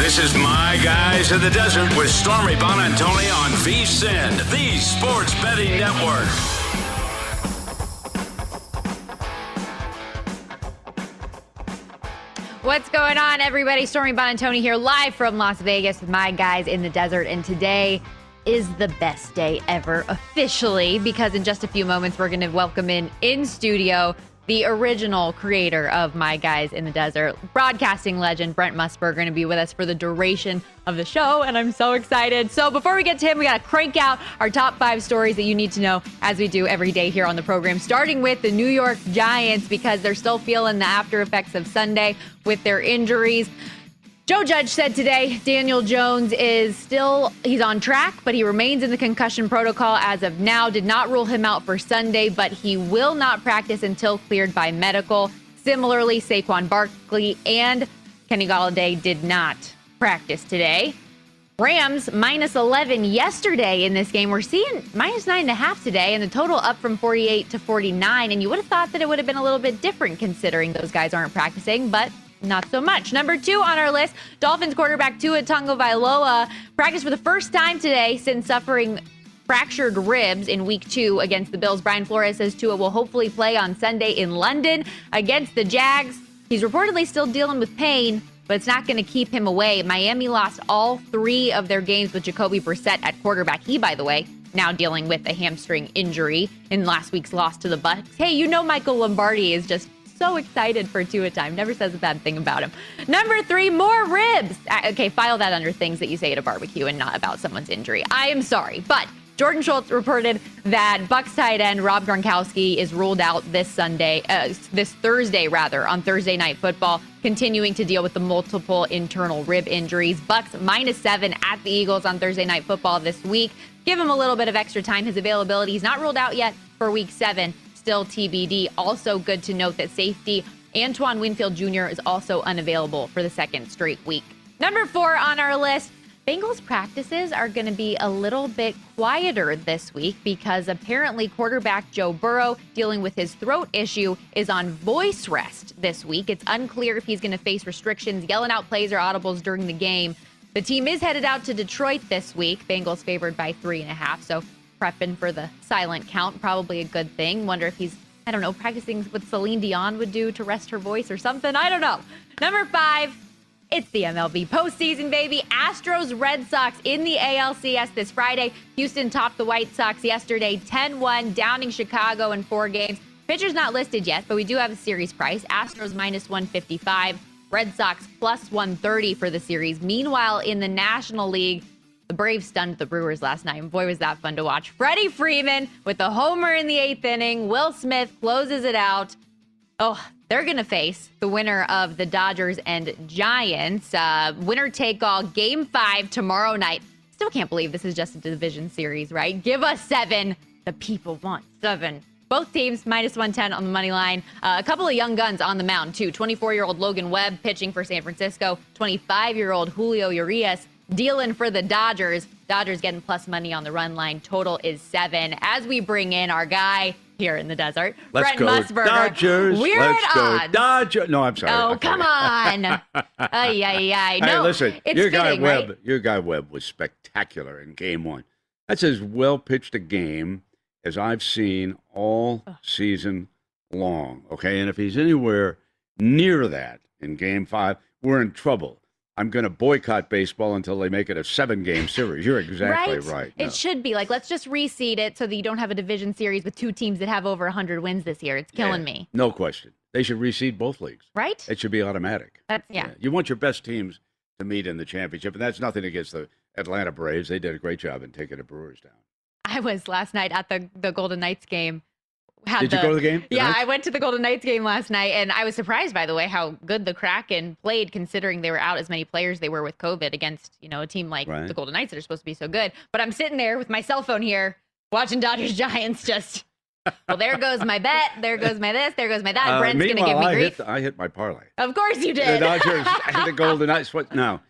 This is My Guys in the Desert with Stormy Buonantony on VSIN, the Sports Betting Network. What's going on, everybody? Stormy Buonantony here, live from Las Vegas with my guys in the desert. And today is the best day ever, officially, because in just a few moments, we're going to welcome in in studio the original creator of My Guys in the Desert, broadcasting legend Brent Musburger, going to be with us for the duration of the show, and I'm so excited. So before we get to him, we got to crank out our top five stories that you need to know as we do every day here on the program, starting with the New York Giants because they're still feeling the after effects of Sunday with their injuries. Joe Judge said today Daniel Jones is still he's on track, but he remains in the concussion protocol as of now. Did not rule him out for Sunday, but he will not practice until cleared by medical. Similarly, Saquon Barkley and Kenny Golladay did not practice today. Rams minus 11 yesterday in this game. We're seeing minus nine and a half today, and the total up from 48 to 49. And you would have thought that it would have been a little bit different considering those guys aren't practicing, but not so much. Number two on our list, Dolphins quarterback Tua Tagovailoa practiced for the first time today since suffering fractured ribs in week two against the Bills. Brian Flores says Tua will hopefully play on Sunday in London against the Jags. He's reportedly still dealing with pain, but it's not going to keep him away. Miami lost all three of their games with Jacoby Brissett at quarterback. He, by the way, now dealing with a hamstring injury in last week's loss to the Bucs. Hey, you know Michael Lombardi is just so excited for Tua time. Never says a bad thing about him. Number three, more ribs. Okay, file that under things that you say at a barbecue and not about someone's injury. I am sorry, but Jordan Schultz reported that Bucs tight end Rob Gronkowski is ruled out this Sunday, uh, this Thursday rather, on Thursday Night Football, continuing to deal with the multiple internal rib injuries. Bucs minus seven at the Eagles on Thursday Night Football this week. Give him a little bit of extra time. His availability is not ruled out yet for Week Seven still TBD. Also, good to note that safety Antoine Winfield Jr. is also unavailable for the second straight week. Number four on our list. Bengals practices are going to be a little bit quieter this week because apparently quarterback Joe Burrow, dealing with his throat issue, is on voice rest this week. It's unclear if he's going to face restrictions, yelling out plays or audibles during the game. The team is headed out to Detroit this week. Bengals favored by three and a half. So prepping for the silent count. Probably a good thing. Wonder if he's, I don't know, practicing what Celine Dion would do to rest her voice or something. I don't know. Number five, it's the MLB postseason, baby. Astros Red Sox in the ALCS this Friday. Houston topped the White Sox yesterday 10 1, downing Chicago in four games. Pitcher's not listed yet, but we do have a series price. Astros minus 155, Red Sox plus 130 for the series. Meanwhile, in the National League, the Braves stunned the Brewers last night, and boy, was that fun to watch. Freddie Freeman with the homer in the eighth inning. Will Smith closes it out. Oh, they're going to face the winner of the Dodgers and Giants. Uh, winner take all, game five tomorrow night. Still can't believe this is just a division series, right? Give us seven. The people want seven. Both teams minus 110 on the money line. Uh, a couple of young guns on the mound, too. 24 year old Logan Webb pitching for San Francisco, 25 year old Julio Urias dealing for the Dodgers. Dodgers getting plus money on the run line. Total is seven. As we bring in our guy here in the desert, Let's Brent go Musburger. Dodgers. We're Let's go odds. Dodgers. No, I'm sorry. Oh, come on. ay, ay, ay. Hey, No, listen, it's your guy fitting, Webb, right? your guy Webb was spectacular in game one. That's as well pitched a game as I've seen all season long. Okay, and if he's anywhere near that in game five, we're in trouble. I'm going to boycott baseball until they make it a seven-game series. You're exactly right. It No. should be like let's just reseed it so that you don't have a division series with two teams that have over 100 wins this year. It's killing Yeah, me, No question. They should reseed both leagues. right? It should be automatic. That's yeah. You want your best teams to meet in the championship, and that's nothing against the Atlanta Braves. They did a great job in taking the Brewers down. I was last night at the the Golden Knights game had Did the, you go to the game? Yeah, tonight? I went to the Golden Knights game last night, and I was surprised by the way how good the Kraken played, considering they were out as many players they were with COVID against you know a team like Right. the Golden Knights that are supposed to be so good. But I'm sitting there with my cell phone here watching Dodgers Giants. Just well, there goes my bet. There goes my this. There goes my that. Uh, Brent's gonna give me I grief. hit, I hit my parlay. of course you did. The. Dodgers and the Golden Knights. What now?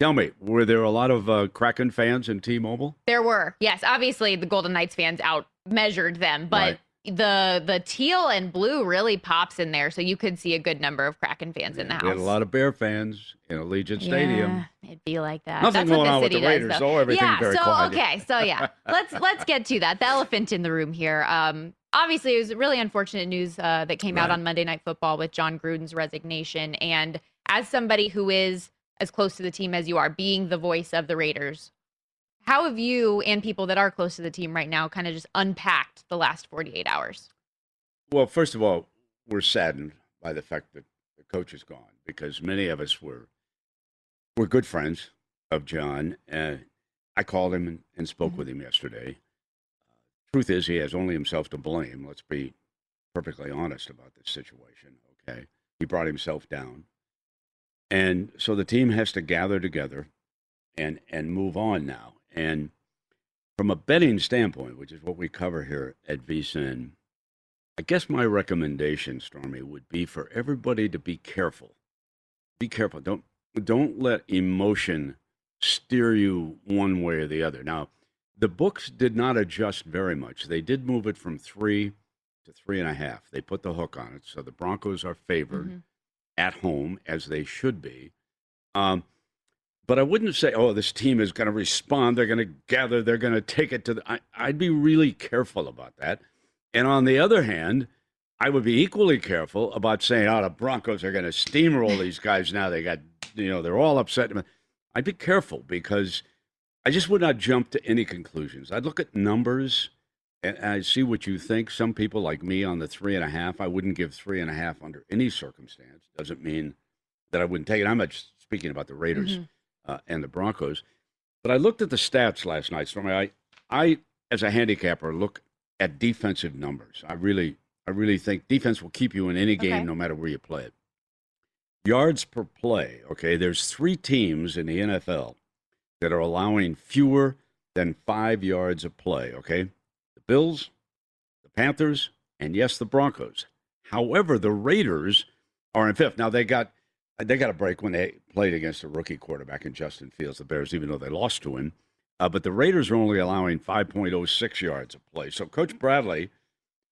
Tell me, were there a lot of uh, Kraken fans in T-Mobile? There were, yes. Obviously, the Golden Knights fans outmeasured them, but Right. The the teal and blue really pops in there, so you could see a good number of Kraken fans in the house. We had a lot of Bear fans in Allegiant Stadium. Yeah, it'd be like that. Nothing That's what going the on with city the Raiders, does, though. Everything yeah, so quiet. okay, so yeah, let's let's get to that. The elephant in the room here. Um, obviously, it was really unfortunate news uh, that came out on Monday Night Football with Jon Gruden's resignation. And as somebody who is as close to the team as you are, being the voice of the Raiders, how have you and people that are close to the team right now kind of just unpacked the last 48 hours? Well, first of all, we're saddened by the fact that the coach is gone because many of us were were good friends of John. Uh, I called him and, and spoke with him yesterday. truth is, he has only himself to blame. Let's be perfectly honest about this situation. Okay, he brought himself down, and so the team has to gather together and and move on now. And from a betting standpoint, which is what we cover here at VSIN, I guess my recommendation, Stormy, would be for everybody to be careful. Be careful. Don't don't let emotion steer you one way or the other. Now, the books did not adjust very much. They did move it from three to three and a half. They put the hook on it, so the Broncos are favored Mhm. at home as they should be. Um, but I wouldn't say, oh, this team is going to respond. They're going to gather. They're going to take it to the. I, I'd be really careful about that. And on the other hand, I would be equally careful about saying, oh, the Broncos are going to steamroll these guys now. They got, you know, they're all upset. I'd be careful because I just would not jump to any conclusions. I'd look at numbers and I see what you think. Some people like me on the three and a half, I wouldn't give three and a half under any circumstance. Doesn't mean that I wouldn't take it. I'm not just speaking about the Raiders Mhm. Uh, and the Broncos. But I looked at the stats last night, Stormy. I, I, as a handicapper, look at defensive numbers. I really, I really think defense will keep you in any game, Okay. no matter where you play it. Yards per play. Okay, there's three teams in the NFL that are allowing fewer than five yards of play. Okay, the Bills, the Panthers, and yes, the Broncos. However, the Raiders are in fifth. Now they got they got a break when they played against a rookie quarterback in Justin Fields, the Bears, even though they lost to him. Uh, but the Raiders are only allowing 5.06 yards of play. So Coach Bradley,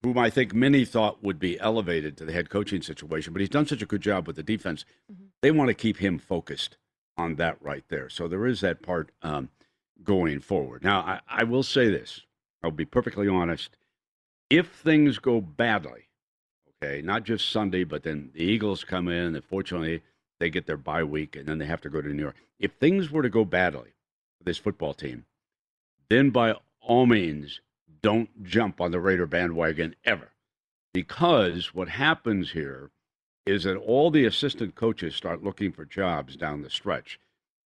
whom I think many thought would be elevated to the head coaching situation, but he's done such a good job with the defense, Mm-hmm. they want to keep him focused on that right there. So there is that part um, going forward. Now, I, I will say this. I'll be perfectly honest. If things go badly, okay, not just Sunday, but then the Eagles come in, and fortunately they get their bye week, and then they have to go to New York. If things were to go badly for this football team, then by all means, don't jump on the Raider bandwagon ever. Because what happens here is that all the assistant coaches start looking for jobs down the stretch.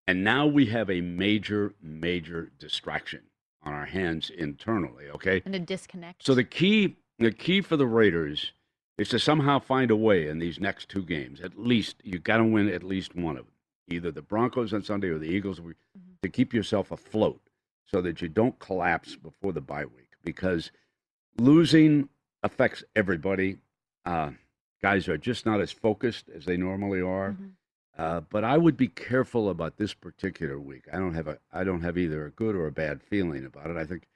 And now we have a major, major distraction on our hands internally, okay? And a disconnect. So the key the key for the Raiders is to somehow find a way in these next two games. At least you got to win at least one of them. Either the Broncos on Sunday or the Eagles mm-hmm. to keep yourself afloat so that you don't collapse before the bye week because losing affects everybody. Uh, guys are just not as focused as they normally are. Mhm. Uh, but I would be careful about this particular week. I don't have a I don't have either a good or a bad feeling about it. I think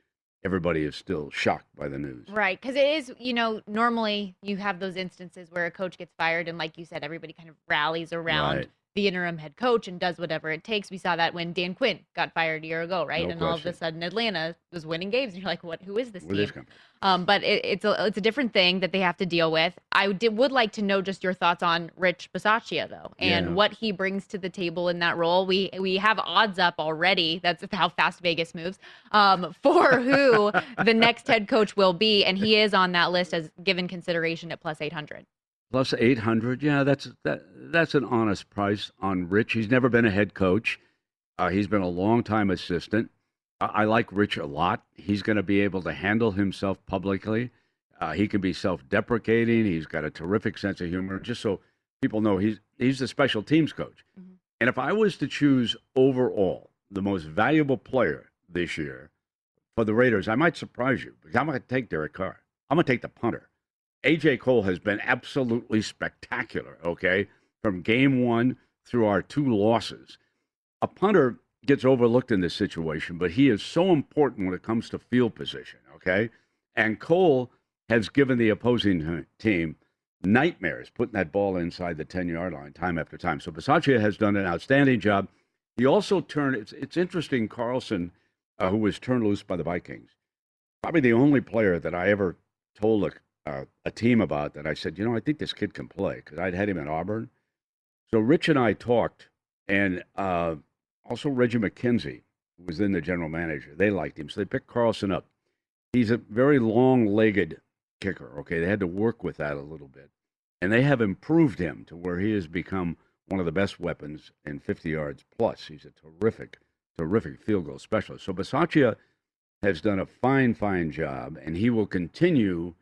everybody is still shocked by the news. Right, because it is, you know, normally you have those instances where a coach gets fired, and like you said, everybody kind of rallies around Right. The interim head coach and does whatever it takes. We saw that when Dan Quinn got fired a year ago, right? No and all of a sudden, Atlanta was winning games, and you're like, "What? Who is this Where team?" this come from? Um, but it, it's a it's a different thing that they have to deal with. I did, would like to know just your thoughts on Rich Bisaccia though, and Yeah. what he brings to the table in that role. We we have odds up already. That's how fast Vegas moves. Um, for who the next head coach will be, and he is on that list as given consideration at plus eight hundred. Plus 800. Yeah, that's that that's an honest price on Rich. He's never been a head coach. Uh, he's been a long time assistant. I, I like Rich a lot. He's going to be able to handle himself publicly. Uh, he can be self-deprecating. He's got a terrific sense of humor. Just so people know, he's he's the special teams coach. Mhm. And if I was to choose overall the most valuable player this year for the Raiders, I might surprise you because I'm going to take Derek Carr. I'm going to take the punter. AJ Cole has been absolutely spectacular. Okay, from game one through our two losses, a punter gets overlooked in this situation, but he is so important when it comes to field position. Okay, and Cole has given the opposing team nightmares putting that ball inside the 10 yard line time after time. So Bisaccia has done an outstanding job. He also turned, it's, it's interesting, Carlson, uh, who was turned loose by the Vikings, probably the only player that I ever told a, uh, a team about that I said, you know, I think this kid can play because I'd had him at Auburn. So Rich and I talked, and uh, also Reggie McKenzie, who was then the general manager, they liked him. So they picked Carlson up. He's a very long legged kicker. Okay, they had to work with that a little bit, and they have improved him to where he has become one of the best weapons in 50 yards plus. He's a terrific, terrific field goal specialist. So Bisaccia has done a fine, fine job, and he will continue.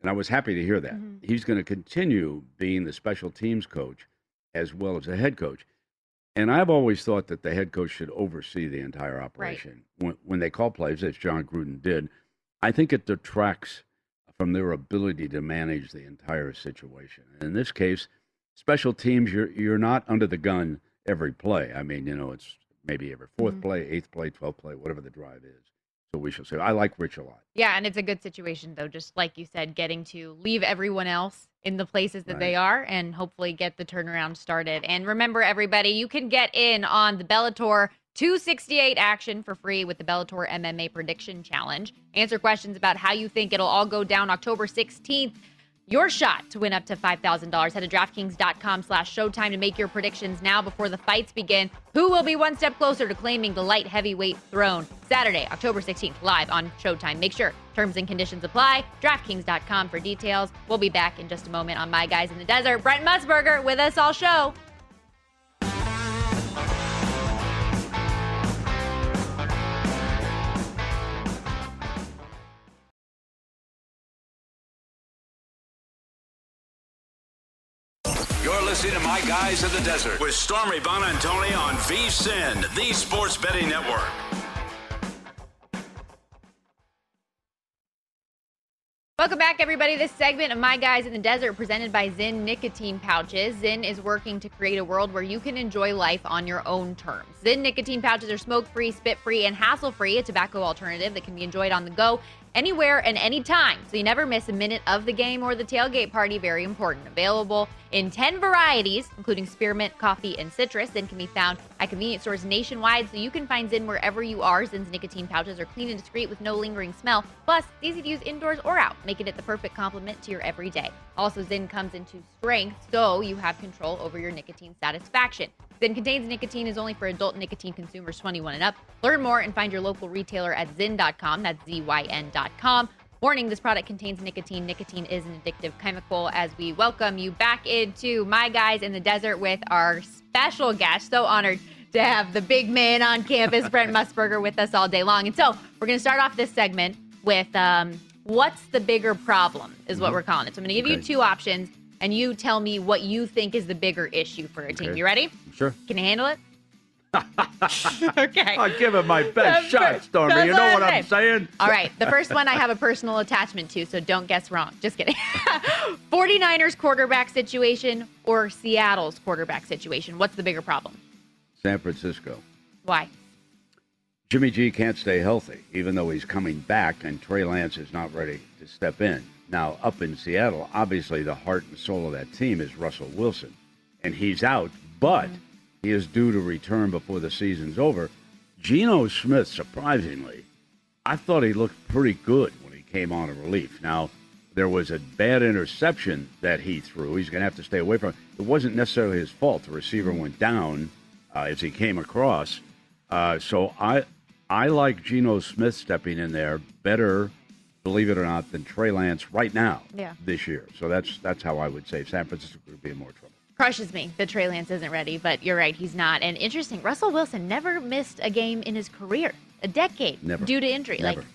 And I was happy to hear that Mhm. he's going to continue being the special teams coach as well as the head coach. And I've always thought that the head coach should oversee the entire operation when, when they call plays, as Jon Gruden did. I think it detracts from their ability to manage the entire situation. In this case, special teams, you're you're not under the gun every play. I mean, you know, it's maybe every 4th Mhm. play, eighth play, twelfth play, whatever the drive is. So we shall say. I like Rich a lot. Yeah, and it's a good situation though, just like you said, getting to leave everyone else in the places that they are and hopefully get the turnaround started. And remember everybody, you can get in on the Bellator 268 action for free with the Bellator MMA Prediction Challenge. Answer questions about how you think it'll all go down October 16th. Your shot to win up to $5,000. Head to DraftKings.com slash Showtime to make your predictions now before the fights begin. Who will be one step closer to claiming the light heavyweight throne? Saturday, October 16th, live on Showtime. Make sure terms and conditions apply. DraftKings.com for details. We'll be back in just a moment on My Guys in the Desert. Brent Musburger with us all show. My Guys in the Desert with Stormy Buonantony on VSIN, the Sports Betting Network. Welcome back, everybody. This segment of My Guys in the Desert presented by Zyn Nicotine Pouches. Zyn is working to create a world where you can enjoy life on your own terms. Zyn Nicotine Pouches are smoke free, spit free, and hassle free, a tobacco alternative that can be enjoyed on the go anywhere and anytime. So you never miss a minute of the game or the tailgate party. Very important. Available in 10 varieties, including spearmint, coffee, and citrus. Zyn can be found at convenience stores nationwide, so you can find Zyn wherever you are. Zyn's nicotine pouches are clean and discreet with no lingering smell. Plus, easy to use indoors or out, making it the perfect complement to your everyday. Also, Zyn comes in two strengths, so you have control over your nicotine satisfaction. Zyn contains nicotine is only for adult nicotine consumers 21 and up. Learn more and find your local retailer at zyn.com. That's Z-Y-N.com. Warning, this product contains nicotine. Nicotine is an addictive chemical as we welcome you back into My Guys in the Desert with our special guest. So honored to have the big man on campus, Brent Musburger, with us all day long. And so we're going to start off this segment with um, what's the bigger problem, is what we're calling it. So I'm going to give you two options, and you tell me what you think is the bigger issue for a team. Okay. You ready? Sure. Can you handle it? okay. I'll give it my best shot. Stormy. You know what I'm saying? All right. The first one I have a personal attachment to, so don't guess wrong. Just kidding. 49ers quarterback situation or Seattle's quarterback situation? What's the bigger problem? San Francisco. Why? Jimmy G can't stay healthy, even though he's coming back, and Trey Lance is not ready to step in. Now, up in Seattle, obviously the heart and soul of that team is Russell Wilson, and he's out, but he is due to return before the season's over. Geno Smith, surprisingly, I thought he looked pretty good when he came on in relief. Now, there was a bad interception that he threw. He's going to have to stay away from it. It wasn't necessarily his fault. The receiver went down uh, as he came across. Uh, so I I like Geno Smith stepping in there better, believe it or not, than Trey Lance right now Yeah. this year. So that's that's how I would say San Francisco would be in more trouble. Crushes me that Trey Lance isn't ready, but you're right, he's not. And interesting, Russell Wilson never missed a game in his career, a decade, Never. due to injury. Never. Like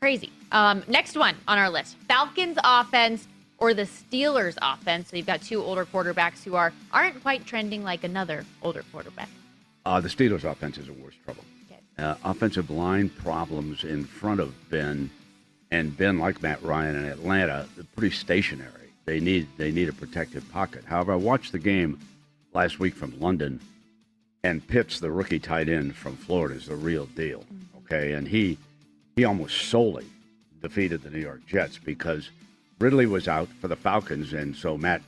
Crazy. Um, next one on our list Falcons offense or the Steelers offense. So you've got two older quarterbacks who are aren't quite trending like another older quarterback. Uh, the Steelers' offense is in worse trouble. Okay. Uh, offensive line problems in front of Ben, and Ben, like Matt Ryan in Atlanta, they're pretty stationary. They need they need a protected pocket. However, I watched the game last week from London, and Pitts, the rookie tight end from Florida, is the real deal. Mm. Okay, and he he almost solely defeated the New York Jets because Ridley was out for the Falcons, and so Matt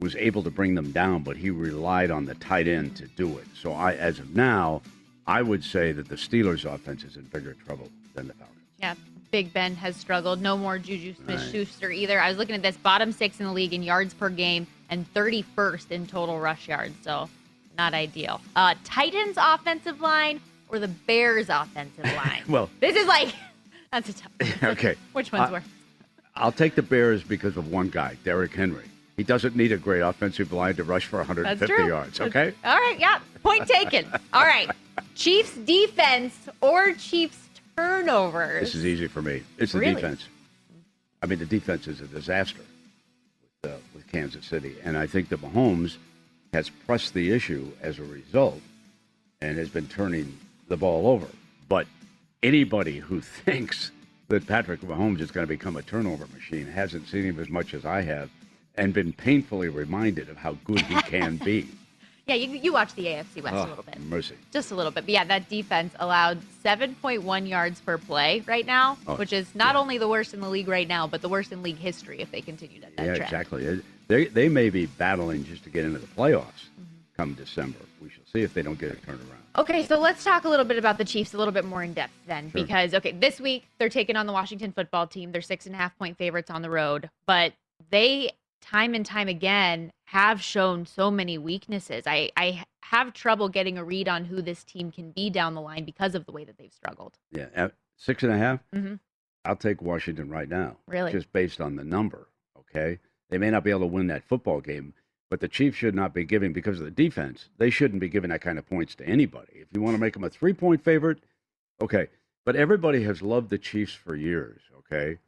was able to bring them down, but he relied on the tight end to do it. So I, as of now, I would say that the Steelers' offense is in bigger trouble than the Falcons. Yeah, Big Ben has struggled. No more Juju Smith Schuster either. I was looking at this bottom six in the league in yards per game and 31st in total rush yards. So not ideal. Uh, Titans offensive line or the Bears offensive line? Well, this is like, that's a tough one. okay. Which one's Uh, worse? I'll take the Bears because of one guy, Derrick Henry. He doesn't need a great offensive line to rush for 150 true. yards. That's- Okay. All right. Yeah. Point taken. All right. Chiefs defense or Chiefs turnovers? This is easy for me. It's the Really? defense. I mean, the defense is a disaster with, uh, with Kansas City, and I think that Mahomes has pressed the issue as a result, and has been turning the ball over. But anybody who thinks that Patrick Mahomes is going to become a turnover machine hasn't seen him as much as I have, and been painfully reminded of how good he can be. Yeah, you, you watch the AFC West a Oh, little bit. mercy. Just a little bit. But yeah, that defense allowed 7.1 yards per play right now, Oh, which is not only the worst in the league right now, but the worst in league history if they continue that, that Yeah, exactly. They they may be battling just to get into the playoffs come December. We shall see if they don't get it turned around. Okay, so let's talk a little bit about the Chiefs a little bit more in depth then, Sure. because okay, this week they're taking on the Washington football team. They're six and a half point favorites on the road, but they time and time again have shown so many weaknesses. I I have trouble getting a read on who this team can be down the line because of the way that they've struggled. Yeah, at six and a half. Mhm. I'll take Washington right now. Really? just based on the number. Okay, they may not be able to win that football game, but the Chiefs should not be giving because of the defense. They shouldn't be giving that kind of points to anybody. If you want to make them a three-point favorite, okay. But everybody has loved the Chiefs for years. Okay,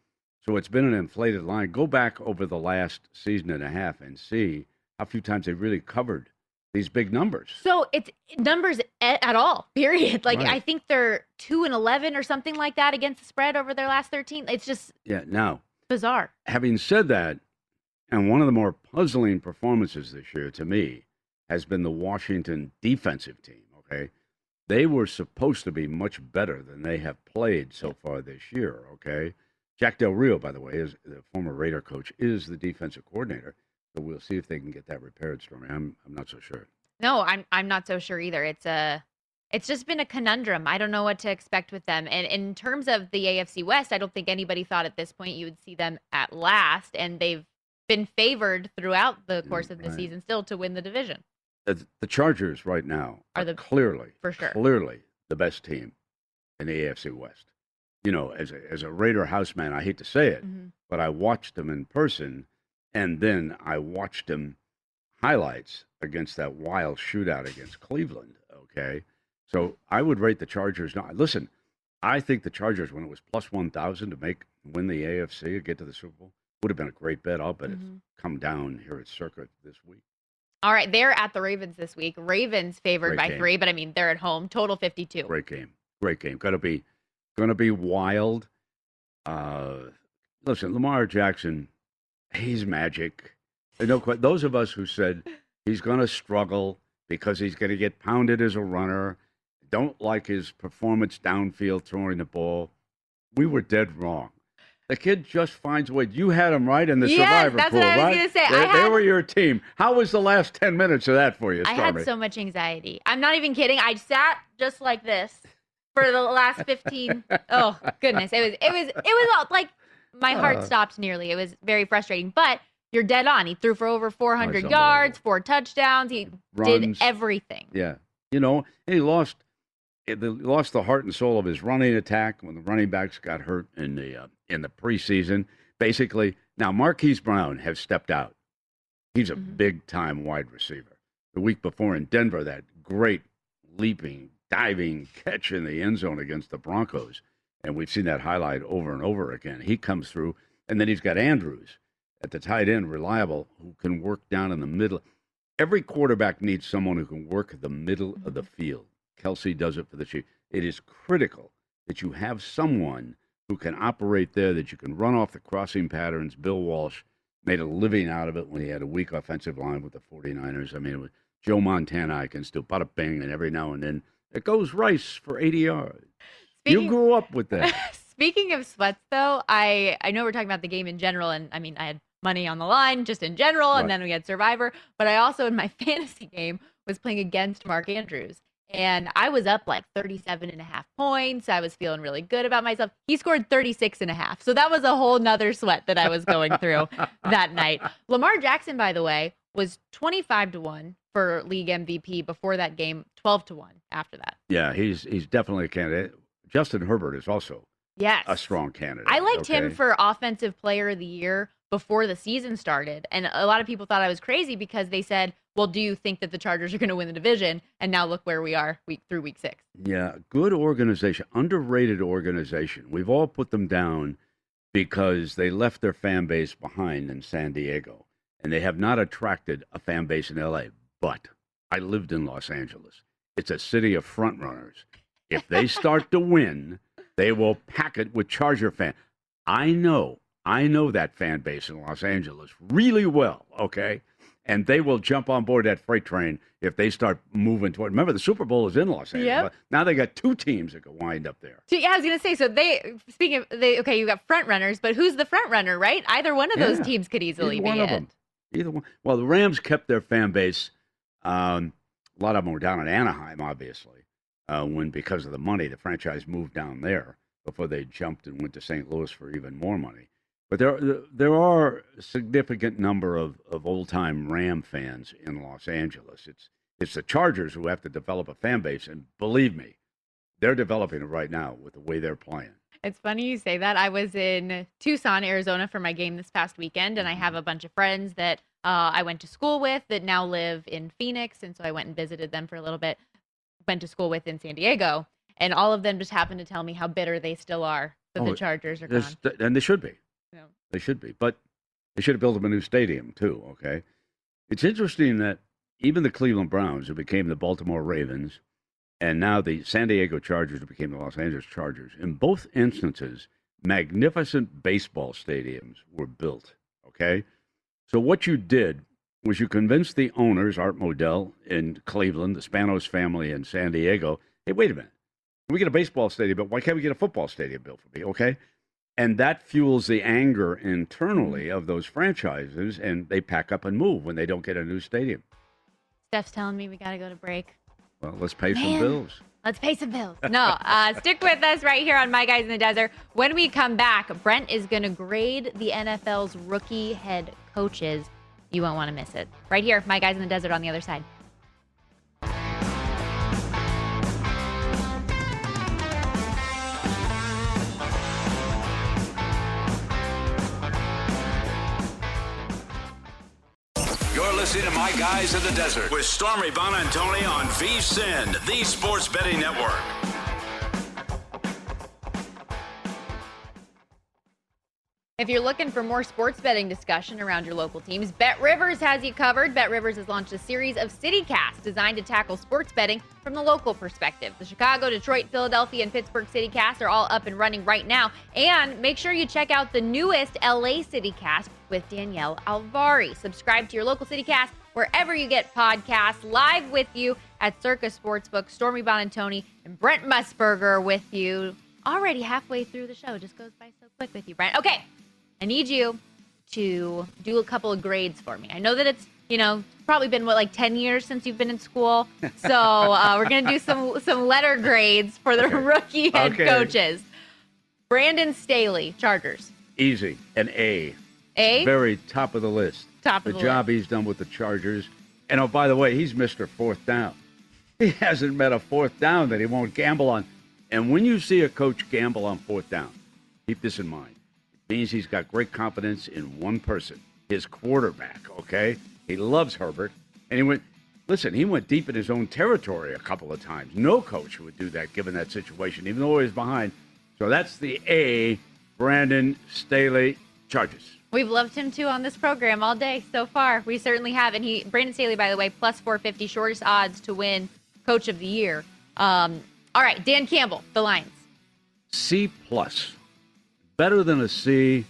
so it's been an inflated line. Go back over the last season and a half and see how few times they really covered these big numbers. So it's numbers at, at all. Period. Like Right. I think they're two and eleven or something like that against the spread over their last thirteen. It's just Yeah. Now, bizarre. having said that, and one of the more puzzling performances this year to me has been the Washington defensive team. Okay. They were supposed to be much better than they have played so far this year. Okay. Jack Del Rio, by the way, is the former Raider coach, is the defensive coordinator. So we'll see if they can get that repaired, Stormy. I'm, I'm not so sure. No, I'm I'm not so sure either. It's a it's just been a conundrum. I don't know what to expect with them. And in terms of the AFC West, I don't think anybody thought at this point you would see them at last, and they've been favored throughout the Mm, course of the right. season still to win the division. The, the Chargers right now Are are, the- clearly, for sure. clearly the best team in the AFC West. You know, as a, as a Raider houseman, I hate to say it, Mhm. but I watched them in person, and then I watched him highlights against that wild shootout against Cleveland. Okay, so I would rate the Chargers. Now, listen, I think the Chargers, when it was plus one thousand to make win the AFC or get to the Super Bowl, would have been a great bet. I'll bet Mhm. it's come down here at Circa this week. All right, they're at the Ravens this week. Ravens favored Great by game. three, but I mean they're at home. Total fifty-two. Great game. Great game. Gonna be gonna be wild. Uh listen, Lamar Jackson, he's magic. Uh, no, que- those of us who said he's gonna struggle because he's gonna get pounded as a runner, don't like his performance downfield throwing the ball. We were dead wrong. The kid just finds a way. You had him right in the Yes, survivor that's pool, what I was right? gonna say. They, I they were your team. How was the last ten minutes of that for you, I had so much anxiety. I'm not even kidding. I sat just like this for the last 15. oh goodness, it was it was it was all like my heart Uh. stopped nearly. It was very frustrating. But you're dead on. He threw for over 400 unbelievable. yards, four touchdowns. He did everything. Yeah, you know, and he lost he lost the heart and soul of his running attack when the running backs got hurt in the uh, in the preseason. Basically, now Marquise Brown has stepped out. He's a Mhm. big time wide receiver. The week before in Denver, that great leaping, diving catch in the end zone against the Broncos. And we've seen that highlight over and over again. He comes through, and then he's got Andrews at the tight end, reliable, who can work down in the middle. Every quarterback needs someone who can work the middle of the mm-hmm. field. Kelce does it for the Chiefs. It is critical that you have someone who can operate there, that you can run off the crossing patterns. Bill Walsh made a living out of it when he had a weak offensive line with the 49ers. I mean, it was Joe Montana, I can still bada bing, and every now and then it goes Rice for 80 yards. Speaking- you grew up with that. Speaking of sweats, though, I I know we're talking about the game in general, and I mean I had money on the line just in general, Right. and then we had Survivor, but I also in my fantasy game was playing against Mark Andrews. And I was up like 37 and a half points. I was feeling really good about myself. He scored 36 and a half. So that was a whole nother sweat that I was going through that night. Lamar Jackson, by the way, was 25 to 1 for league MVP before that game, 12 to 1 after that. Yeah, he's he's definitely a candidate. Justin Herbert is also Yes. a strong candidate. I liked him for offensive player of the year before the season started. And a lot of people thought I was crazy because they said, Well, do you think that the Chargers are going to win the division? And now look where we are week through week six. Yeah, good organization, underrated organization. We've all put them down because they left their fan base behind in San Diego and they have not attracted a fan base in LA. But I lived in Los Angeles. It's a city of front runners. If they start to win, they will pack it with Charger fan. I know, I know that fan base in Los Angeles really well, okay? And they will jump on board that freight train if they start moving toward. Remember, the Super Bowl is in Los Angeles. Yep. Now they got two teams that could wind up there. So, yeah, I was to say, so they, speaking of, they, okay, you got front runners, but who's the front runner, right? Either one of those teams could easily be one it. of them. Either one. Well, the Rams kept their fan base. Um, a lot of them were down in Anaheim, obviously, uh, when because of the money, the franchise moved down there before they jumped and went to St. Louis for even more money. But there, there are a significant number of, of old time Ram fans in Los Angeles. It's it's the Chargers who have to develop a fan base, and believe me, they're developing it right now with the way they're playing. It's funny you say that. I was in Tucson, Arizona for my game this past weekend, and I have a bunch of friends that uh, I went to school with that now live in Phoenix. And so I went and visited them for a little bit, went to school with in San Diego. And all of them just happened to tell me how bitter they still are that Oh, the Chargers are gone. And they should be. Yeah. They should be. But they should have built them a new stadium, too, okay? It's interesting that even the Cleveland Browns, who became the Baltimore Ravens, and now the San Diego Chargers, who became the Los Angeles Chargers, in both instances, magnificent baseball stadiums were built, okay? So what you did was you convinced the owners, Art Modell in Cleveland, the Spanos family in San Diego, hey, wait a minute. We get a baseball stadium, but why can't we get a football stadium built for me? Okay. And that fuels the anger internally of those franchises, and they pack up and move when they don't get a new stadium. Steph's telling me we got to go to break. Well, let's pay some bills. Let's pay some bills. No, uh, stick with us right here on My Guys in the Desert. When we come back, Brent is going to grade the NFL's rookie head coaches. You won't want to miss it. Right here, My Guys in the Desert on the other side. You're listening to My Guys in the Desert with Stormy Buonantony on VSIN, the Sports Betting Network. If you're looking for more sports betting discussion around your local teams, Bet Rivers has you covered. Bet Rivers has launched a series of CityCasts designed to tackle sports betting from the local perspective. The Chicago, Detroit, Philadelphia, and Pittsburgh CityCasts are all up and running right now. And make sure you check out the newest LA CityCast with Danielle Alvari. Subscribe to your local CityCast wherever you get podcasts. Live with you at Circa Sportsbook, Stormy Buonantony and Brent Musburger with you. Already halfway through the show, just goes by so quick with you, Brent. Okay, I need you to do a couple of grades for me. I know that it's, you know, probably been what like 10 years since you've been in school. So, uh, we're going to do some some letter grades for the rookie head Okay. coaches. Brandon Staley, Chargers. Easy. An A. A, Very top of the list. top of the the job he's done with the Chargers. And oh, by the way, he's Mr. Fourth Down. He hasn't met a fourth down that he won't gamble on. And when you see a coach gamble on fourth down, keep this in mind. Means he's got great confidence in one person, his quarterback, okay? He loves Herbert. And he went, listen, he went deep in his own territory a couple of times. No coach would do that given that situation, even though he was behind. So that's the A. Brandon Staley Chargers. We've loved him too on this program all day so far. We certainly have. And he, Brandon Staley, by the way, plus 450, shortest odds to win Coach of the Year. Um, all right, Dan Campbell, the Lions. C plus, better than a C.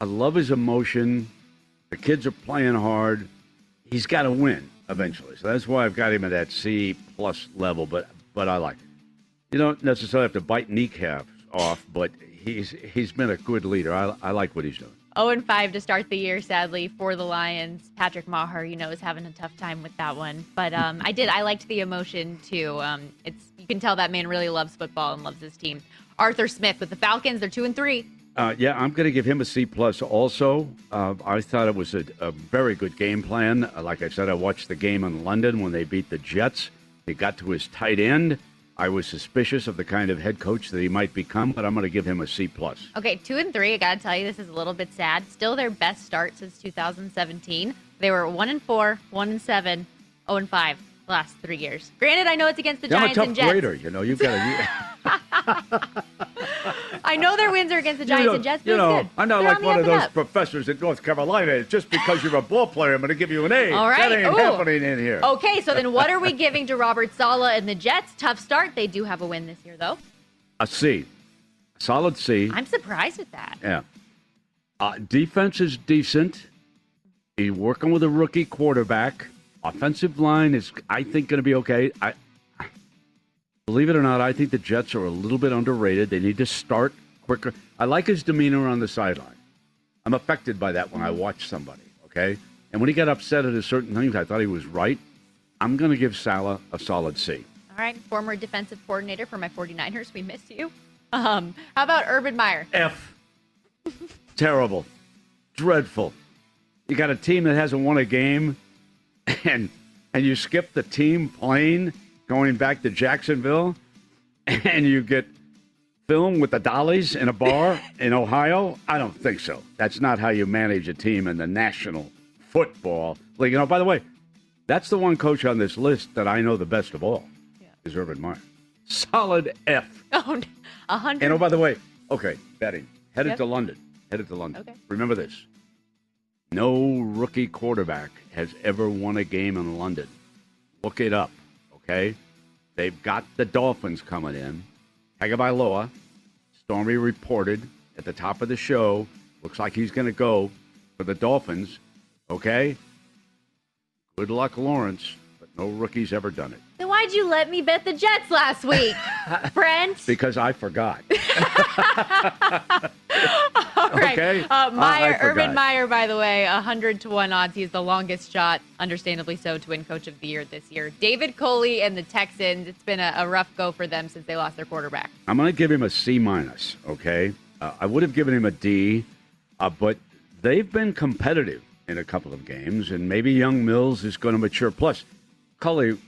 I love his emotion. The kids are playing hard. He's got to win eventually, so that's why I've got him at that C plus level. But but I like it. You don't necessarily have to bite kneecaps off, but he's he's been a good leader. I, I like what he's doing. 0 and 5 to start the year, sadly, for the Lions. Patrick Maher, you know, is having a tough time with that one. But um, I did, I liked the emotion too. Um, it's you can tell that man really loves football and loves his team. Arthur Smith with the Falcons, they're two and three. Uh, yeah, I'm going to give him a C plus. Also, uh, I thought it was a, a very good game plan. Uh, like I said, I watched the game in London when they beat the Jets. He got to his tight end. I was suspicious of the kind of head coach that he might become, but I'm going to give him a C plus. Okay, two and three. I got to tell you, this is a little bit sad. Still their best start since 2017. They were one and four, one and seven, 0 and five the last three years. Granted, I know it's against the Yeah, I'm a Giants tough and Jets. grader. You know, you've got to. I know their wins are against the You Giants know, and Jets. but you it's know, good. I'm not They're like on one of those up. professors at North Carolina. It's Just because you're a ball player, I'm going to give you an A. All right. That ain't Ooh. happening in here. Okay, so then what are we giving to Robert Saleh and the Jets? Tough start. They do have a win this year, though. A C. Solid C. I'm surprised at that. Yeah. Uh, defense is decent. He's working with a rookie quarterback. Offensive line is, I think, going to be okay. I believe it or not, I think the Jets are a little bit underrated. They need to start quicker. I like his demeanor on the sideline. I'm affected by that when I watch somebody. Okay, and when he got upset at a certain things, I thought he was right. I'm going to give Saleh a solid C. All right, former defensive coordinator for my 49ers. We miss you. Um, how about Urban Meyer? F. Terrible. Dreadful. You got a team that hasn't won a game and and you skip the team plane going back to Jacksonville and you get film with the dollies in a bar in Ohio? I don't think so. That's not how you manage a team in the National Football League. You know, by the way, that's the one coach on this list that I know the best of all. yeah. Is Urban Meyer. Solid F. Oh, a hundred. And oh, by the way, okay, betting. Headed Yep. to London. Headed to London. Okay. Remember this. No rookie quarterback has ever won a game in London. Look it up, okay? They've got the Dolphins coming in. Tagovailoa, Stormy reported at the top of the show, looks like he's going to go for the Dolphins, okay? Good luck, Lawrence, but no rookie's ever done it. Why'd you let me bet the Jets last week, Brent? Because I forgot. All right. okay. Uh, Meyer, Urban. Meyer, by the way, 100 to 1 odds. He's the longest shot, understandably so, to win Coach of the Year this year. David Culley and the Texans, it's been a, a rough go for them since they lost their quarterback. I'm going to give him a C minus. Okay, uh, I would have given him a D, uh, but they've been competitive in a couple of games, and maybe Young Mills is going to mature. Plus, Culley,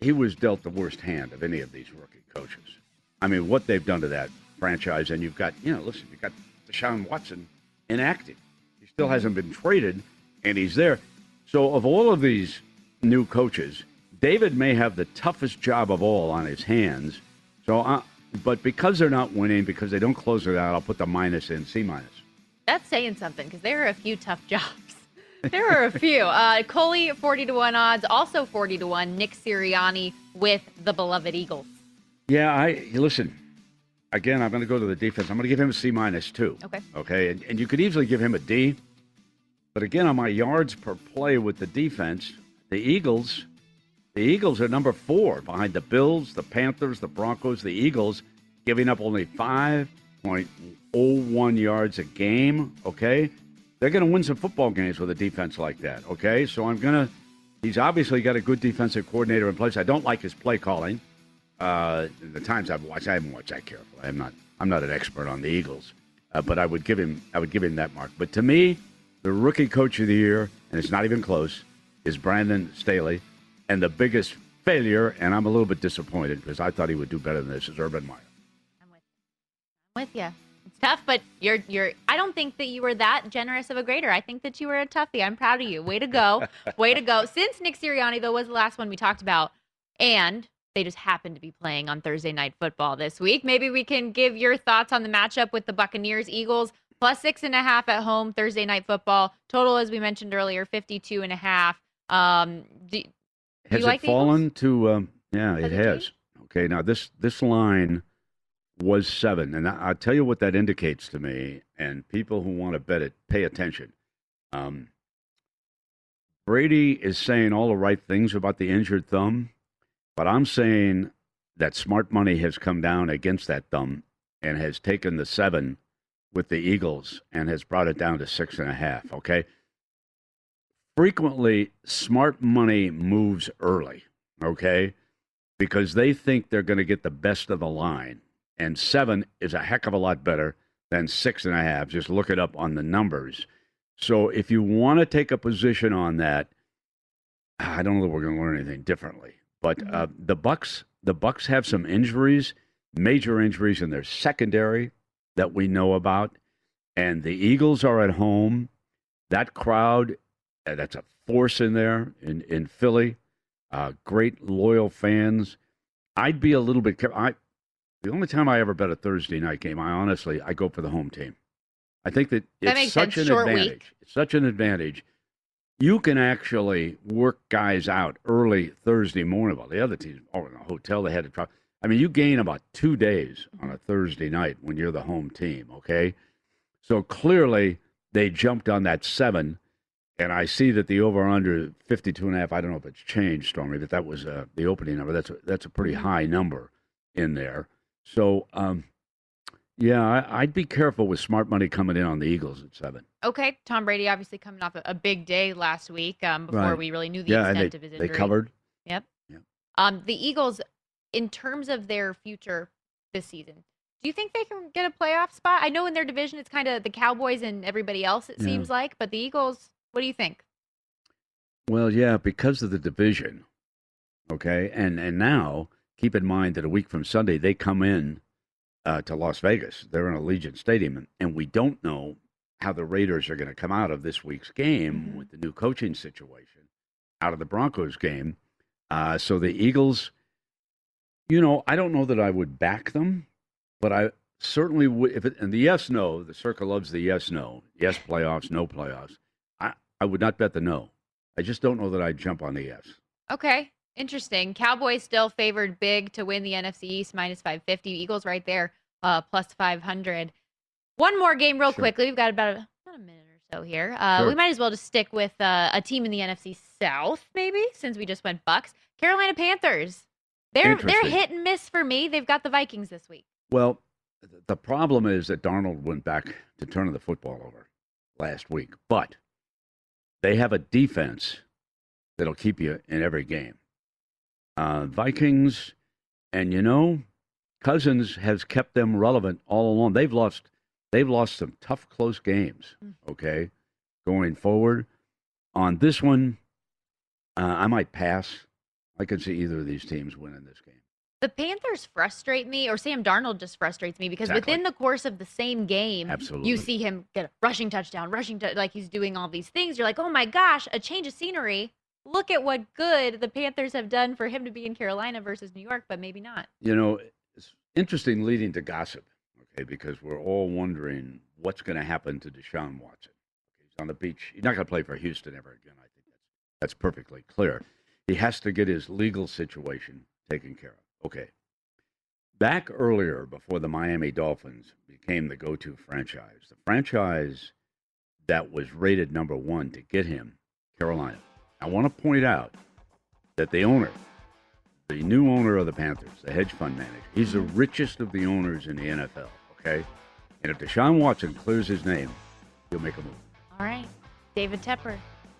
he was dealt the worst hand of any of these rookie coaches. I mean, what they've done to that franchise, and you've got, you know, listen, you've got Deshaun Watson inactive. He still hasn't been traded, and he's there. So, of all of these new coaches, David may have the toughest job of all on his hands. So, uh, but because they're not winning, because they don't close it out, I'll put the minus in, C minus. That's saying something because there are a few tough jobs. There are a few. Uh, Culley, 40 to 1 odds. Also 40 to 1. Nick Sirianni with the beloved Eagles. Yeah, I listen. Again, I'm going to go to the defense. I'm going to give him a C two. Okay. Okay, and, and you could easily give him a D. But again, on my yards per play with the defense, the Eagles, the Eagles are number four behind the Bills, the Panthers, the Broncos, the Eagles, giving up only 5.01 yards a game. Okay, they're going to win some football games with a defense like that. Okay, so I'm going to. He's obviously got a good defensive coordinator in place. I don't like his play calling. Uh, the times I've watched, I haven't watched that carefully. I'm not. I'm not an expert on the Eagles, uh, but I would give him. I would give him that mark. But to me, the rookie coach of the year, and it's not even close, is Brandon Staley, and the biggest failure, and I'm a little bit disappointed because I thought he would do better than this, is Urban Meyer. I'm with you. I'm with you. It's tough, but you're you're. I don't think that you were that generous of a grader. I think that you were a toughie. I'm proud of you. Way to go. Way to go. Since Nick Sirianni though was the last one we talked about, and They just happen to be playing on Thursday night football this week. Maybe we can give your thoughts on the matchup with the Buccaneers Eagles plus six and a half at home Thursday night football. Total, as we mentioned earlier, 52 and a half. Um, do, do Has like it Eagles? fallen to? Um, yeah, Has it it has. changed? Okay, now this this line was seven, and I, I'll tell you what that indicates to me. And people who want to bet it, pay attention. Um, Brady is saying all the right things about the injured thumb, but I'm saying that smart money has come down against that thumb and has taken the seven with the Eagles and has brought it down to six and a half. Okay. Frequently, smart money moves early. Okay. Because they think they're going to get the best of the line. And seven is a heck of a lot better than six and a half. Just look it up on the numbers. So if you want to take a position on that, I don't know that we're going to learn anything differently. But uh, the Bucs, the Bucs have some injuries, major injuries in their secondary that we know about, and the Eagles are at home. That crowd, uh, that's a force in there in in Philly. Uh, great loyal fans. I'd be a little bit careful. The only time I ever bet a Thursday night game, I honestly I go for the home team. I think that That it's such sense. an Short week. advantage. It's such an advantage. You can actually work guys out early Thursday morning. While the other teams are in a hotel, they had to travel. I mean, you gain about two days on a Thursday night when you're the home team. Okay, so clearly they jumped on that seven, and I see that the over under 52 and a half. I don't know if it's changed, Stormy, but that was uh, the opening number. That's a, that's a pretty high number in there. So, um, yeah, I, I'd be careful with smart money coming in on the Eagles at seven. Okay, Tom Brady obviously coming off a, a big day last week um, before Right. we really knew the yeah, and extent they, of his they injury. covered. Um, the Eagles, in terms of their future this season, do you think they can get a playoff spot? I know in their division it's kind of the Cowboys and everybody else. It Yeah. seems like, but the Eagles, what do you think? Well, yeah, because of the division. Okay, and and now keep in mind that a week from Sunday they come in uh, to Las Vegas. They're in Allegiant Stadium, and, and we don't know how the Raiders are going to come out of this week's game Mhm. with the new coaching situation out of the Broncos game. Uh, so the Eagles, you know, I don't know that I would back them, but I certainly would. If it, and the yes no, the Circa loves the yes no. Yes playoffs, no playoffs. I I would not bet the no. I just don't know that I'd jump on the yes. Okay, interesting. Cowboys still favored big to win the NFC East minus 550. Eagles right there, uh, plus 500. One more game, real Sure. quickly. We've got about a, about a minute or so here. Uh, Sure. We might as well just stick with uh, a team in the NFC South, maybe, since we just went Bucs. Carolina Panthers. They're they're hit and miss for me. They've got the Vikings this week. Well, the problem is that Darnold went back to turning the football over last week, but they have a defense that'll keep you in every game. Uh, Vikings, and you know, Cousins has kept them relevant all along. They've lost, they've lost some tough, close games. Mm. Okay, going forward on this one, uh, I might pass. I could see either of these teams winning this game. The Panthers frustrate me, or Sam Darnold just frustrates me because Exactly. within the course of the same game, Absolutely. you see him get a rushing touchdown, rushing tou- like he's doing all these things. You're like, oh my gosh, a change of scenery. Look at what good the Panthers have done for him to be in Carolina versus New York, but maybe not. you know, it's interesting leading to gossip, okay, because we're all wondering what's going to happen to Deshaun Watson. He's on the beach. He's not going to play for Houston ever again. I think that's, that's perfectly clear. He has to get his legal situation taken care of. Okay. Back earlier, before the Miami Dolphins became the go to franchise, the franchise that was rated number one to get him, Carolina. I want to point out that the owner, the new owner of the Panthers, the hedge fund manager. He's the richest of the owners in the NFL, okay? And if Deshaun Watson clears his name, he'll make a move. All right, David Tepper.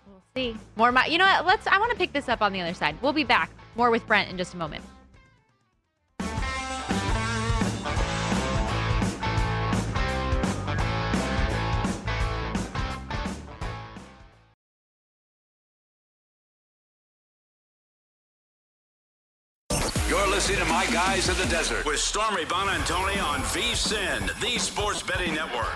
We'll see. More, my, you know what? Let's. I want to pick this up on the other side. We'll be back. More with Brent in just a moment. Listening to My Guys in the Desert with Stormy Buonantony on VSIN, the Sports Betting Network.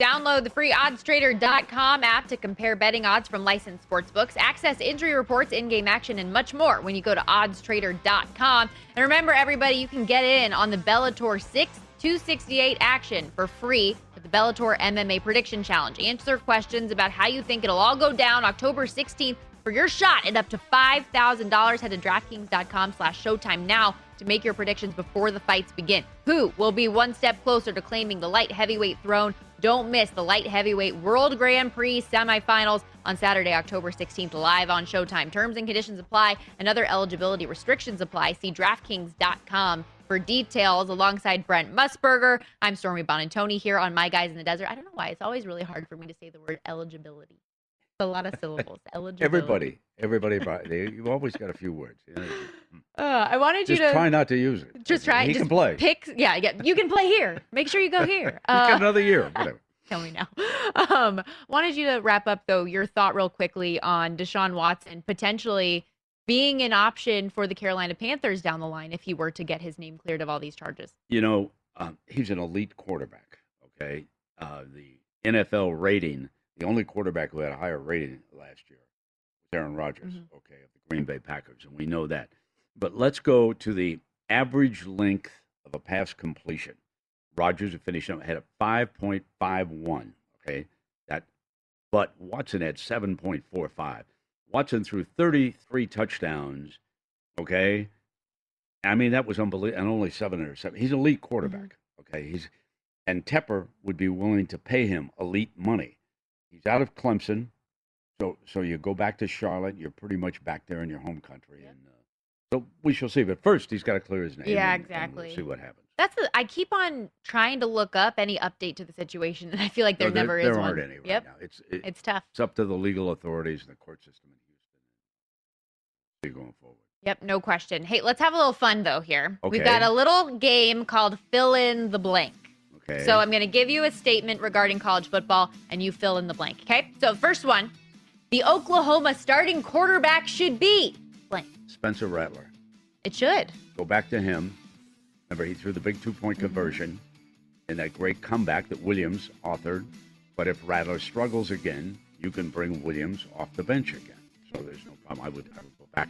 Download the free oddstrader.com app to compare betting odds from licensed sportsbooks, access injury reports, in game action, and much more when you go to oddstrader.com. And remember, everybody, you can get in on the Bellator 6 268 action for free with the Bellator MMA Prediction Challenge. Answer questions about how you think it'll all go down October 16th for your shot at up to $5,000. Head to DraftKings.com slash Showtime now to make your predictions before the fights begin. Who will be one step closer to claiming the light heavyweight throne? Don't miss the light heavyweight World Grand Prix semifinals on Saturday, October 16th, live on Showtime. Terms and conditions apply and other eligibility restrictions apply. See DraftKings.com for details alongside Brent Musburger. I'm Stormy Buonantony here on My Guys in the Desert. I don't know why. It's always really hard for me to say the word eligibility. A lot of syllables. Eligibility. Everybody, everybody, they- you've always got a few words. you know. Uh, I wanted you Just to try not to use it. just try. He just can play. Pick. Yeah, yeah. You can play here. Make sure you go here. Uh, got another year. Whatever. Tell me now. Um, wanted you to wrap up though your thought real quickly on Deshaun Watson potentially being an option for the Carolina Panthers down the line if he were to get his name cleared of all these charges. You know, um, he's an elite quarterback. Okay, uh, the NFL rating, the only quarterback who had a higher rating last year was Aaron Rodgers. Mhm. Okay, of the Green Bay Packers, and we know that. But let's go to the average length of a pass completion. Rodgers had finished up had a five point five one. Okay, that, but Watson had seven point four five. Watson threw thirty three touchdowns. Okay, I mean, that was unbelievable. And only seven interceptions. He's an elite quarterback. Okay. He's and Tepper would be willing to pay him elite money. He's out of Clemson. So so you go back to Charlotte, you're pretty much back there in your home country. Yep. And uh, so we shall see. But first he's got to clear his name. Yeah, and- and we'll exactly. see what happens. That's the, I keep on trying to look up any update to the situation, and I feel like there No, never is there aren't any right yep, now. It's it, it's tough. it's up to the legal authorities and the court system in Houston. See going forward. Yep, no question. Hey, let's have a little fun though here. Okay. We've got a little game called fill in the blank. Okay. So I'm going to give you a statement regarding college football, and you fill in the blank. Okay. So first one, the Oklahoma starting quarterback should be blank. Spencer Rattler. It should. Go back to him. Remember, he threw the big two point Mm-hmm. conversion in that great comeback that Williams authored. But if Rattler struggles again, you can bring Williams off the bench again. So there's no problem. I would, I would go back.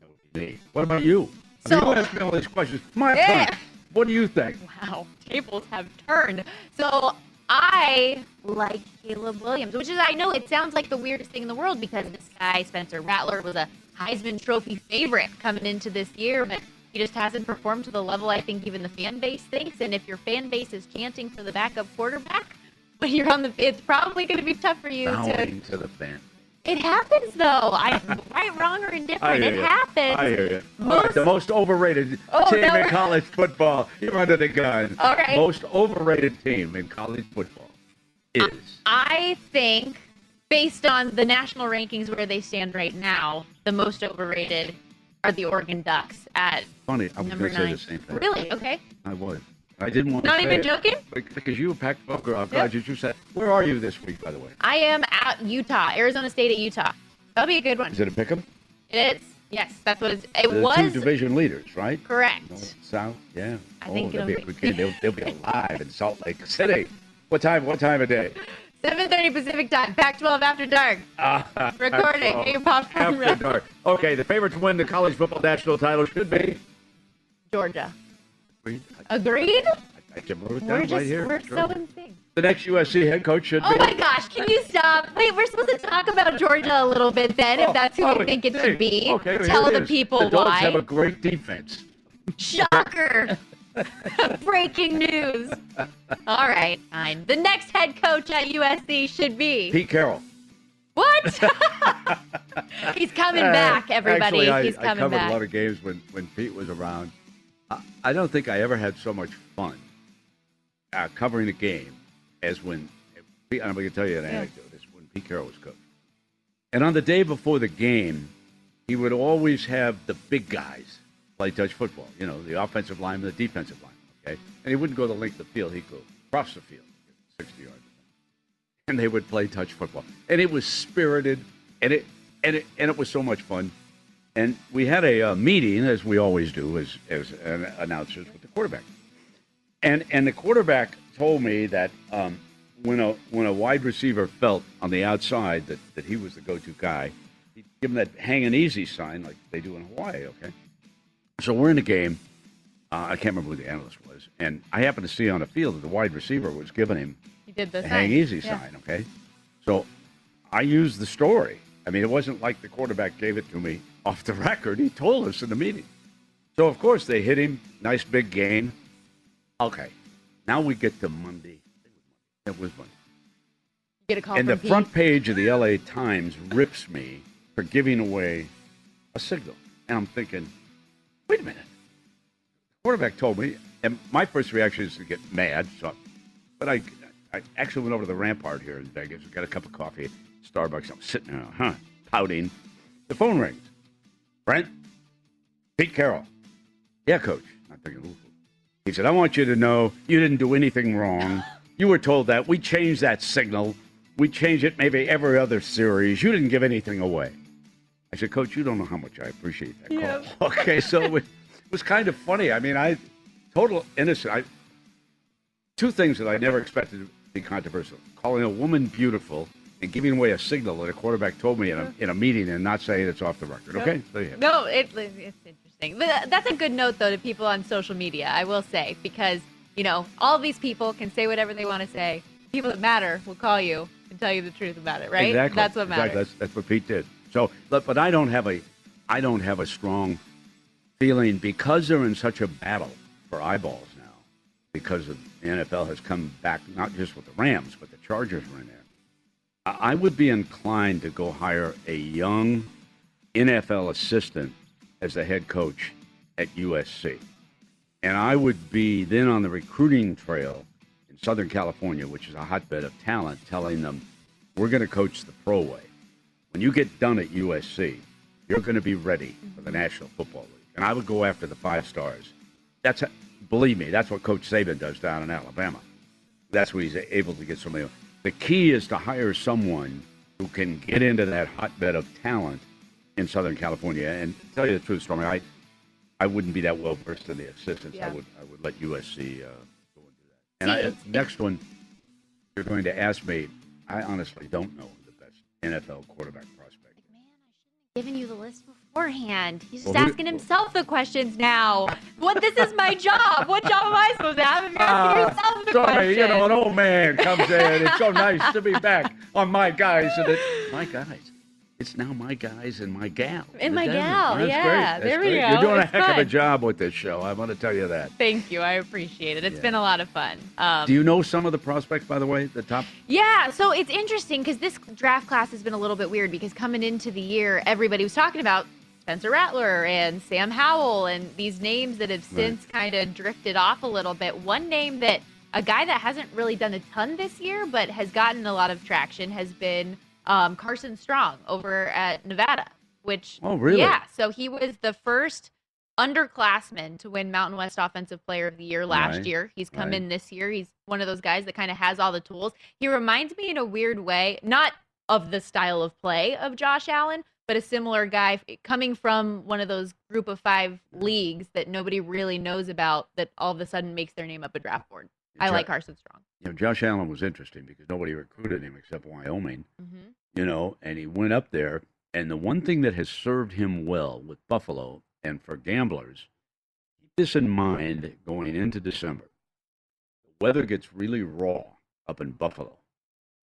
That would be me. What about you? I mean, So- you ask me all these questions. My Yeah. Turn. What do you think? Wow, tables have turned. So I like Caleb Williams, which is I know it sounds like the weirdest thing in the world because this guy Spencer Rattler was a Heisman Trophy favorite coming into this year, but he just hasn't performed to the level I think even the fan base thinks. And if your fan base is chanting for the backup quarterback when you're on the, it's probably going to be tough for you to. Bowing to the fan. It happens though. I right, wrong, or indifferent. It happens. I hear you. Most- right, the most overrated Oh, team no. in college football. You're under the gun. All right. Most overrated team in college football is. I think, based on the national rankings where they stand right now, the most overrated are the Oregon Ducks at Funny, I was going to say the same thing. Really? Okay. I was. I didn't want Not to even joking? Bec- Because you a Pac-12 girl. I'm glad you said. Where are you this week, by the way? I am at Utah, Arizona State at Utah. That'll be a good one. Is it a pick'em? It is. Yes, that's what it's, it The was. two division leaders, right? correct. North, South, yeah. I oh, think it'll be a good game. They'll, they'll be alive in Salt Lake City. What time? What time of day? 7:30 Pacific time. Pac-12 after dark. Ah, Recording. Get your popcorn After dark. Okay, the favorite to win the college football national title should be. Georgia. I, Agreed. I it We're just right here. we're Sure. so in sync. The next USC head coach should Oh be. my gosh, can you stop? Wait, we're supposed to talk about Georgia a little bit then, if oh, that's who Oh, think it should be. Okay, Tell the is. people the dogs why. have a great defense. Shocker! Breaking news. All right, fine. The next head coach at USC should be Pete Carroll. what? He's coming back, everybody. Actually, I, He's I coming covered back. a lot of games when, when Pete was around. I, don't think I ever had so much fun uh, covering a game as when I'm going to tell you an anecdote. It's when Pete Carroll was coach. And on the day before the game, he would always have the big guys play touch football. You know, the offensive lineman, the defensive line. Okay, and he wouldn't go the length of the field; he'd go across the field, sixty yards and they would play touch football. And it was spirited, and it and it and it was so much fun. And we had a uh, meeting, as we always do, as as an announcers with the quarterback. And and the quarterback told me that um, when a when a wide receiver felt on the outside that, that he was the go-to guy, he'd give him that hanging easy sign like they do in Hawaii. Okay, so we're in the game. Uh, I can't remember who the analyst was, and I happened to see on the field that the wide receiver was giving him He did the hang easy Yeah. sign. Okay, so I used the story. I mean, it wasn't like the quarterback gave it to me off the record. He told us in the meeting. So of course they hit him. Nice big game. Okay, now we get to Monday. It was Monday. You get a call And the Pete. front page of the LA Times rips me for giving away a signal. And I'm thinking, wait a minute. The quarterback told me, and my first reaction is to get mad. So, but I, I actually went over to the Rampart here in Vegas, got a cup of coffee, Starbucks. I'm sitting there, huh, pouting. The phone rings. Brent, Pete Carroll. Yeah, coach. I'm thinking, ooh. He said, I want you to know you didn't do anything wrong. You were told that. We changed that signal. We change it maybe every other series. You didn't give anything away. I said, Coach, you don't know how much I appreciate that call. Okay, so it was kind of funny. I mean, I total innocent. I two things that I never expected to be controversial: calling a woman beautiful giving away a signal that a quarterback told me in a, in a meeting and not saying it's off the record. Okay, there you have it. No, it, it's interesting. But that's a good note, though, to people on social media, I will say, because, you know, all these people can say whatever they want to say. People that matter will call you and tell you the truth about it, right? Exactly. That's what matters. Exactly. That's, that's what Pete did. So, but, but I don't have a, I don't have a strong feeling because they're in such a battle for eyeballs now, because the NFL has come back not just with the Rams, but the Chargers were in there. I would be inclined to go hire a young NFL assistant as the head coach at USC. And I would be then on the recruiting trail in Southern California, which is a hotbed of talent, telling them, we're going to coach the pro way. When you get done at USC, you're going to be ready for the National Football League. And I would go after the five stars. That's, believe me, that's what Coach Saban does down in Alabama. That's what he's able to get somebody. The key is to hire someone who can get into that hotbed of talent in Southern California. And to tell you the truth, Stormy, I, I wouldn't be that well versed in the assistants. I would I would let USC uh, go and do that. And See, I, it's- next one, you're going to ask me. I honestly don't know the best NFL quarterback prospect. Man, I shouldn't have given you the list beforehand. He's just Well, asking himself the questions now. What? This is my job. What job am I supposed to have if you're asking yourself the Sorry, questions? you know, an old man comes in. It's so nice to be back on my guys. And it, my guys. It's now my guys and my gal. And my gal, That's yeah, there we great. go. You're doing a It's heck of a job with this show. I want to tell you that. Thank you. I appreciate it. It's Yeah. been a lot of fun. Um, Do you know some of the prospects, by the way? The top. Yeah, so it's interesting because this draft class has been a little bit weird because coming into the year, everybody was talking about Spencer Rattler and Sam Howell and these names that have Right. since kind of drifted off a little bit. One name that a guy that hasn't really done a ton this year but has gotten a lot of traction has been um, Carson Strong over at Nevada, which Oh, really? Yeah, so he was the first underclassman to win Mountain West Offensive Player of the Year last Right, year. He's come right. in this year. He's one of those guys that kind of has all the tools. He reminds me in a weird way, not of the style of play of Josh Allen, but a similar guy coming from one of those group of five leagues that nobody really knows about that all of a sudden makes their name up a draft board. I Jo- like Carson Strong. You know, Josh Allen was interesting because nobody recruited him except Wyoming. Mm-hmm. You know, and he went up there. And the one thing that has served him well with Buffalo and for gamblers, keep this in mind going into December. The weather gets really raw up in Buffalo.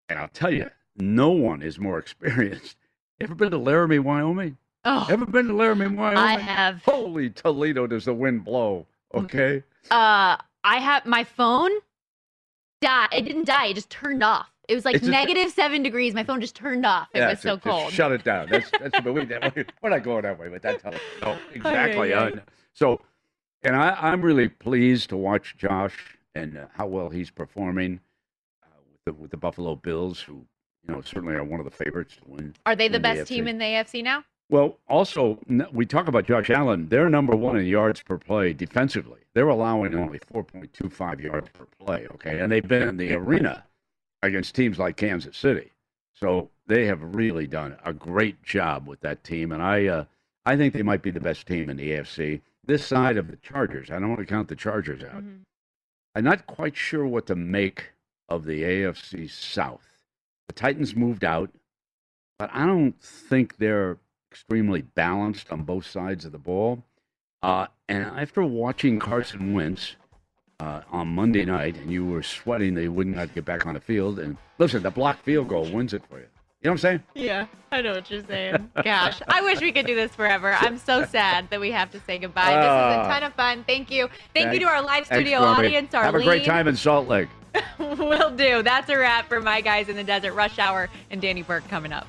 And I'll tell you, no one is more experienced. Ever been to Laramie, Wyoming? Oh, Ever been to Laramie, Wyoming? I have. Holy Toledo, does the wind blow? Okay. Uh, I have my phone. Die. It didn't die. It just turned off. It was like negative seven degrees. My phone just turned off. It was so Just cold. shut it down. That's that's but we, we're not going that way with that telephone. No, exactly. yeah, yeah. uh, so, and I, I'm really pleased to watch Josh and uh, how well he's performing uh, with the with the Buffalo Bills, who you know certainly are one of the favorites to win. Are they the in the best team in the AFC now? Well, also we talk about Josh Allen. They're number one in yards per play defensively. They're allowing only 4.25 yards per play. Okay, and they've been in the arena against teams like Kansas City. So they have really done a great job with that team, and I uh, I think they might be the best team in the AFC. This side of the Chargers, I don't want to count the Chargers out. Mhm. I'm not quite sure what to make of the AFC South. The Titans moved out, but I don't think they're extremely balanced on both sides of the ball. Uh, and after watching Carson Wentz uh, on Monday night, and you were sweating they wouldn't have to get back on the field, and listen, the blocked field goal wins it for you. You know what I'm saying? Yeah, I know what you're saying. Gosh, I wish we could do this forever. I'm so sad that we have to say goodbye. this was a Ah. ton of fun. Thank you. Thank you to our live studio Stormy. audience. Have a great time in Salt Lake. Will do. That's a wrap for my guys in the desert. Rush Hour and Danny Burke coming up.